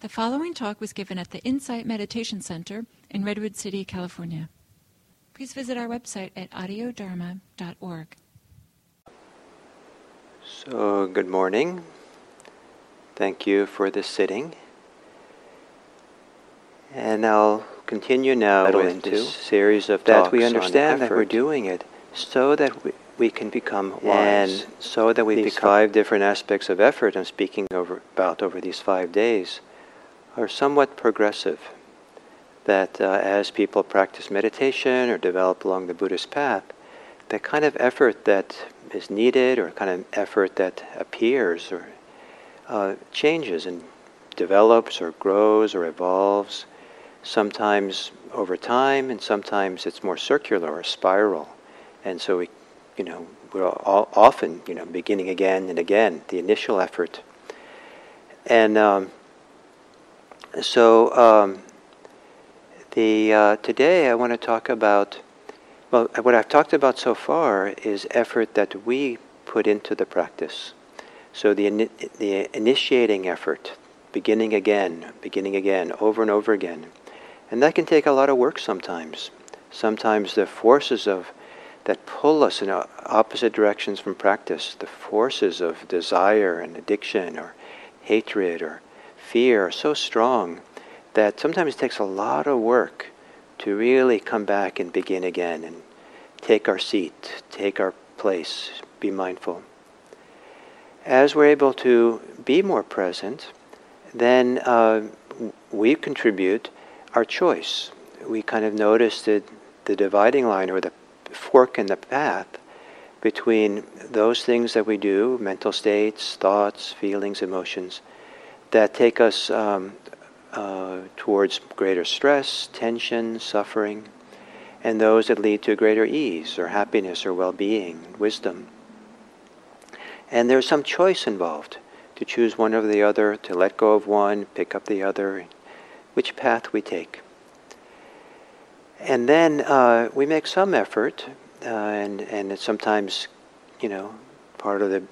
The following talk was given at the Insight Meditation Center in Redwood City, California. Please visit our website at audiodharma.org. So, good morning. Thank you for this sitting. And I'll continue now with this series of that we understand that we're doing it so that we, we can become wise. And so that we these become five different aspects of effort I'm speaking over, about over these five days are somewhat progressive. That uh, as people practice meditation or develop along the Buddhist path, the kind of effort that is needed or kind of effort that appears or uh, changes and develops or grows or evolves, sometimes over time, and sometimes it's more circular or spiral. And so we, you know, we're all, often, you know, beginning again and again, the initial effort. And um, so um, the uh, today I want to talk about well what I've talked about so far is effort that we put into the practice. So the the initiating effort, beginning again, beginning again, over and over again, and that can take a lot of work sometimes. Sometimes the forces of that pull us in opposite directions from practice, the forces of desire and addiction or hatred or fear are so strong that sometimes it takes a lot of work to really come back and begin again and take our seat, take our place, be mindful. As we're able to be more present, then uh, we contribute our choice. We kind of notice the, the dividing line or the fork in the path between those things that we do, mental states, thoughts, feelings, emotions, that take us um, uh, towards greater stress, tension, suffering, and those that lead to greater ease or happiness or well being, wisdom. And there's some choice involved to choose one over the other, to let go of one, pick up the other, which path we take. And then uh, we make some effort, uh, and, and it's sometimes, you know, part of the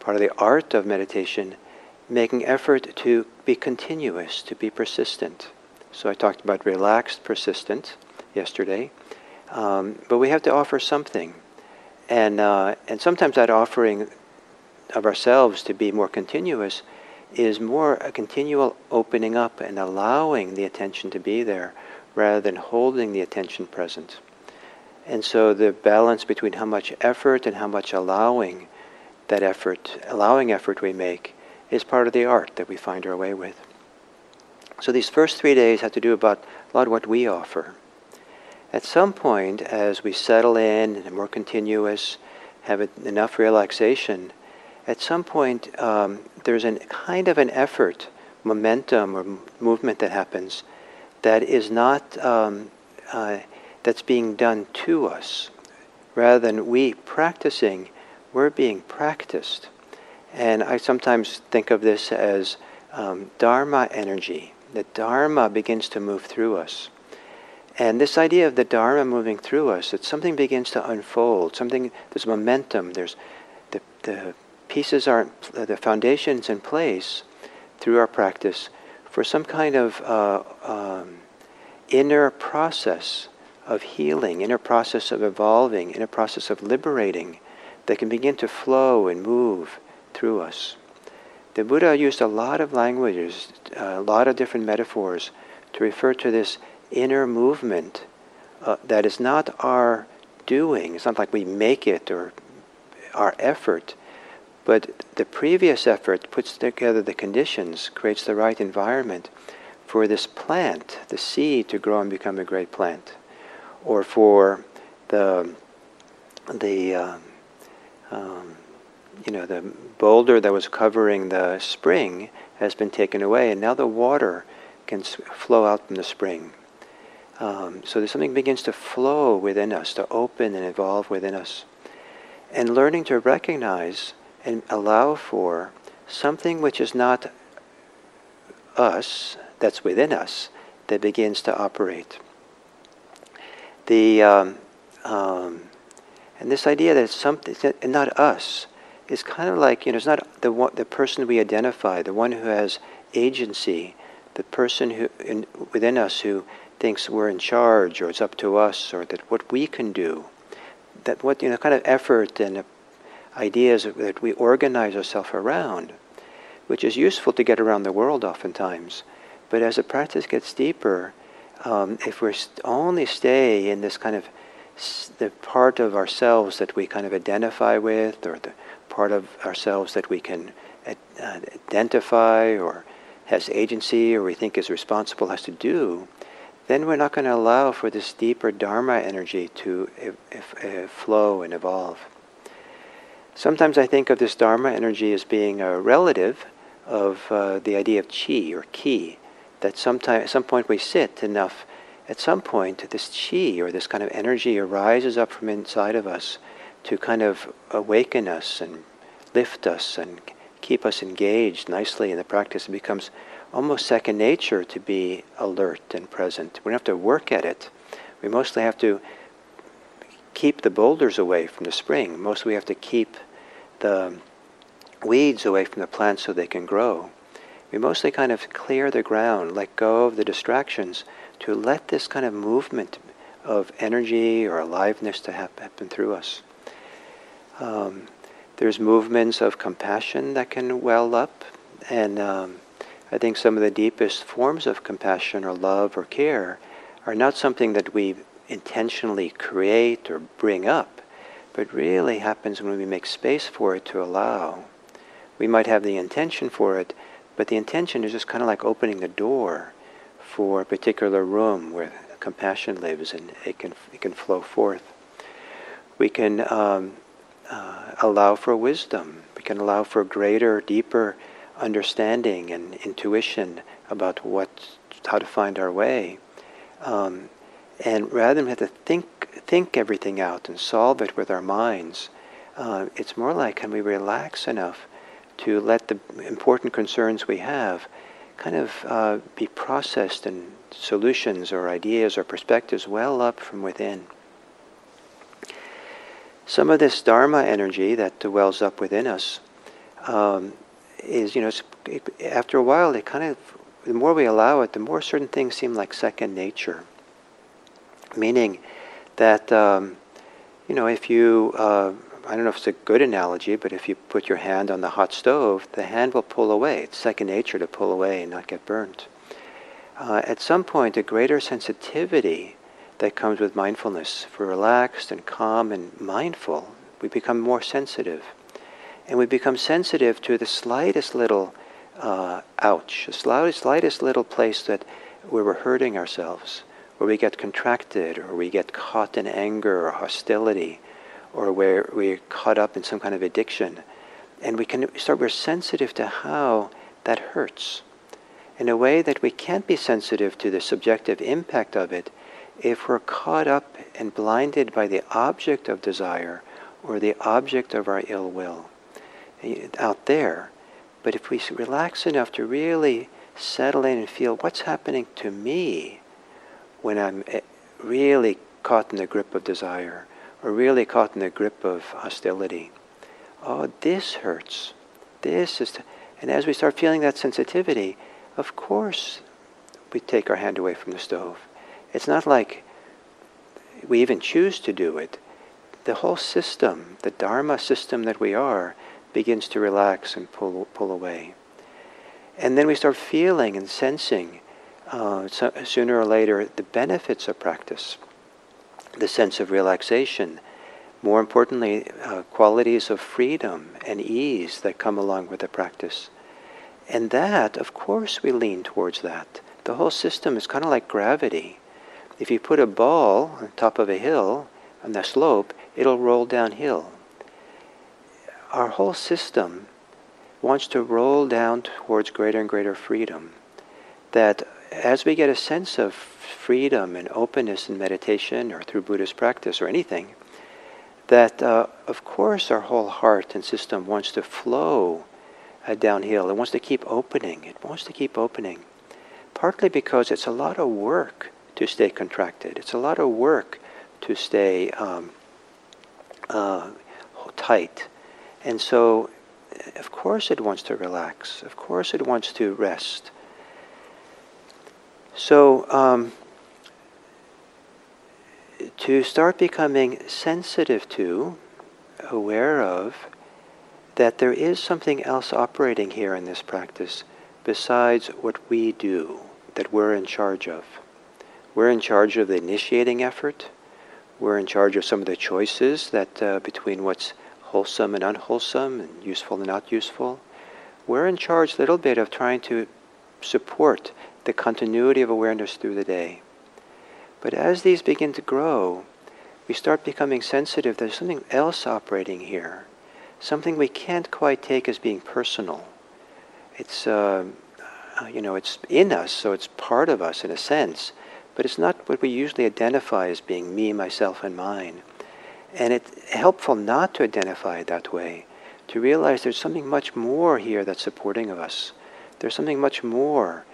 part of the art of meditation making effort to be continuous, to be persistent. So I talked about relaxed, persistent yesterday. Um, but we have to offer something. And, uh, and sometimes that offering of ourselves to be more continuous is more a continual opening up and allowing the attention to be there rather than holding the attention present. And so the balance between how much effort and how much allowing that effort, allowing effort we make, is part of the art that we find our way with. So these first three days have to do about a lot of what we offer. At some point, as we settle in and more continuous, have enough relaxation, at some point um, there's a kind of an effort, momentum or movement that happens that is not um, uh, that's being done to us, rather than we practicing, we're being practiced. And I sometimes think of this as um, Dharma energy. The Dharma begins to move through us. And this idea of the Dharma moving through us, that something begins to unfold, something, there's momentum, there's the, the pieces aren't, the foundation's in place through our practice for some kind of uh, um, inner process of healing, inner process of evolving, inner process of liberating that can begin to flow and move through us. The Buddha used a lot of languages, a lot of different metaphors to refer to this inner movement uh, that is not our doing. It's not like we make it or our effort, but the previous effort puts together the conditions, creates the right environment for this plant, the seed, to grow and become a great plant, or for the the um, um, you know, the boulder that was covering the spring has been taken away, and now the water can flow out from the spring. Um, so there's something begins to flow within us, to open and evolve within us. And learning to recognize and allow for something which is not us, that's within us, that begins to operate. The, um, um, and this idea that it's something, not us, is kind of like, you know, it's not the, one, the person we identify, the one who has agency, the person who in, within us who thinks we're in charge or it's up to us or that what we can do, that what you know kind of effort and ideas that we organize ourselves around, which is useful to get around the world oftentimes. But as the practice gets deeper, um, if we st- only stay in this kind of the part of ourselves that we kind of identify with, or the part of ourselves that we can uh, identify or has agency or we think is responsible, has to do, then we're not going to allow for this deeper Dharma energy to flow and evolve. Sometimes I think of this Dharma energy as being a relative of uh, the idea of chi or ki, that sometime, at some point we sit enough, at some point this chi or this kind of energy arises up from inside of us to kind of awaken us and lift us and keep us engaged nicely in the practice. It becomes almost second nature to be alert and present. We don't have to work at it. We mostly have to keep the boulders away from the spring. Mostly we have to keep the weeds away from the plants so they can grow we mostly kind of clear the ground, let go of the distractions to let this kind of movement of energy or aliveness to happen through us. Um, there's movements of compassion that can well up, and um, I think some of the deepest forms of compassion or love or care are not something that we intentionally create or bring up, but really happens when we make space for it to allow. We might have the intention for it, but the intention is just kind of like opening the door for a particular room where compassion lives and it can, it can flow forth. We can um, uh, allow for wisdom. We can allow for greater, deeper understanding and intuition about what, how to find our way. Um, and rather than have to think, think everything out and solve it with our minds, uh, it's more like can we relax enough to let the important concerns we have kind of uh, be processed and solutions or ideas or perspectives well up from within. Some of this Dharma energy that wells up within us um, is, you know, after a while, it kind of, the more we allow it, the more certain things seem like second nature. Meaning that, um, you know, if you uh, I don't know if it's a good analogy, but if you put your hand on the hot stove, the hand will pull away. It's second nature to pull away and not get burnt. Uh, at some point, a greater sensitivity that comes with mindfulness, for relaxed and calm and mindful, we become more sensitive. And we become sensitive to the slightest little uh, ouch, the slightest, slightest little place that where we're hurting ourselves, where we get contracted or we get caught in anger or hostility or where we're caught up in some kind of addiction. And we can start, we're sensitive to how that hurts in a way that we can't be sensitive to the subjective impact of it if we're caught up and blinded by the object of desire or the object of our ill will out there. But if we relax enough to really settle in and feel what's happening to me when I'm eh, really caught in the grip of desire, or really caught in the grip of hostility. Oh, this hurts. This is. T-. And as we start feeling that sensitivity, of course, we take our hand away from the stove. It's not like we even choose to do it. The whole system, the Dharma system that we are, begins to relax and pull, pull away. And then we start feeling and sensing uh, so, sooner or later the benefits of practice the sense of relaxation. More importantly, uh, qualities of freedom and ease that come along with the practice. And that, of course, we lean towards that. The whole system is kind of like gravity. If you put a ball on top of a hill, on the slope, it'll roll downhill. Our whole system wants to roll down towards greater and greater freedom. That as we get a sense of freedom and openness in meditation or through Buddhist practice or anything, that uh, of course our whole heart and system wants to flow uh, downhill. It wants to keep opening. It wants to keep opening. Partly because it's a lot of work to stay contracted. It's a lot of work to stay um, uh, tight. And so of course it wants to relax. Of course it wants to rest. So, um, to start becoming sensitive to, aware of, that there is something else operating here in this practice besides what we do, that we're in charge of. We're in charge of the initiating effort. We're in charge of some of the choices that uh, between what's wholesome and unwholesome, and useful and not useful. We're in charge a little bit of trying to support the continuity of awareness through the day. But as these begin to grow, we start becoming sensitive. There's something else operating here, something we can't quite take as being personal. It's, uh, you know, it's in us, so it's part of us in a sense, but it's not what we usually identify as being me, myself, and mine. And it's helpful not to identify that way, to realize there's something much more here that's supporting of us. There's something much more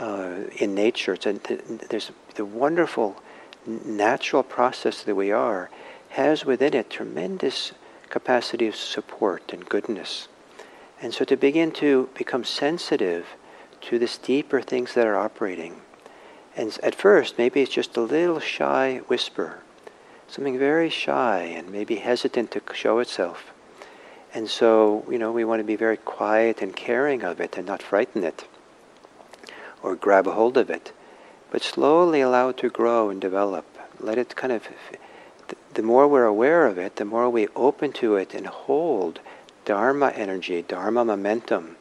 uh, in nature. A, there's the wonderful natural process that we are has within it tremendous capacity of support and goodness. And so to begin to become sensitive to this deeper things that are operating. And at first, maybe it's just a little shy whisper something very shy and maybe hesitant to show itself. And so, you know, we want to be very quiet and caring of it and not frighten it or grab a hold of it, but slowly allow it to grow and develop. Let it kind of, the more we're aware of it, the more we open to it and hold Dharma energy, Dharma momentum,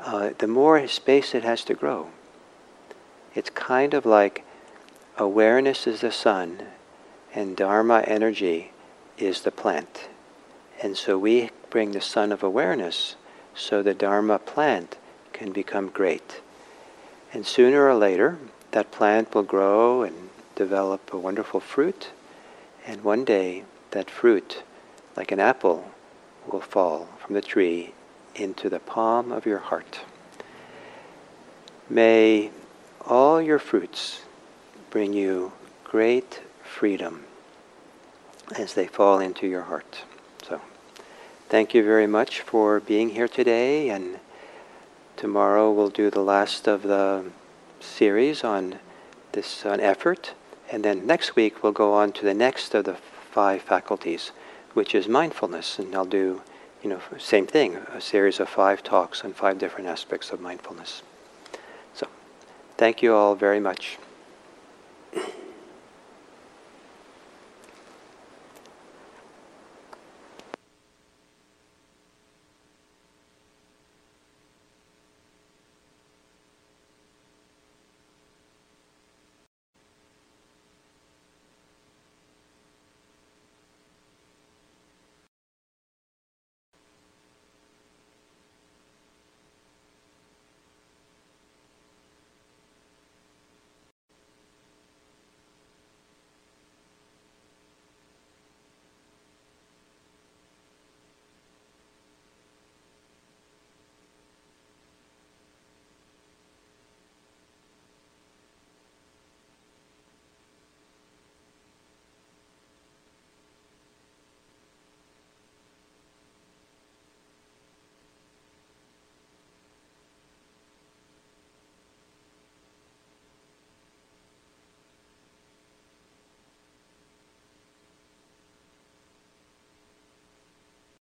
uh, the more space it has to grow. It's kind of like awareness is the sun and Dharma energy is the plant. And so we bring the sun of awareness so the Dharma plant can become great. And sooner or later, that plant will grow and develop a wonderful fruit. And one day, that fruit, like an apple, will fall from the tree into the palm of your heart. May all your fruits bring you great freedom as they fall into your heart. So, thank you very much for being here today, and tomorrow we'll do the last of the series on this on effort, and then next week we'll go on to the next of the five faculties, which is mindfulness, and I'll do, you know, same thing, a series of five talks on five different aspects of mindfulness. Thank you all very much.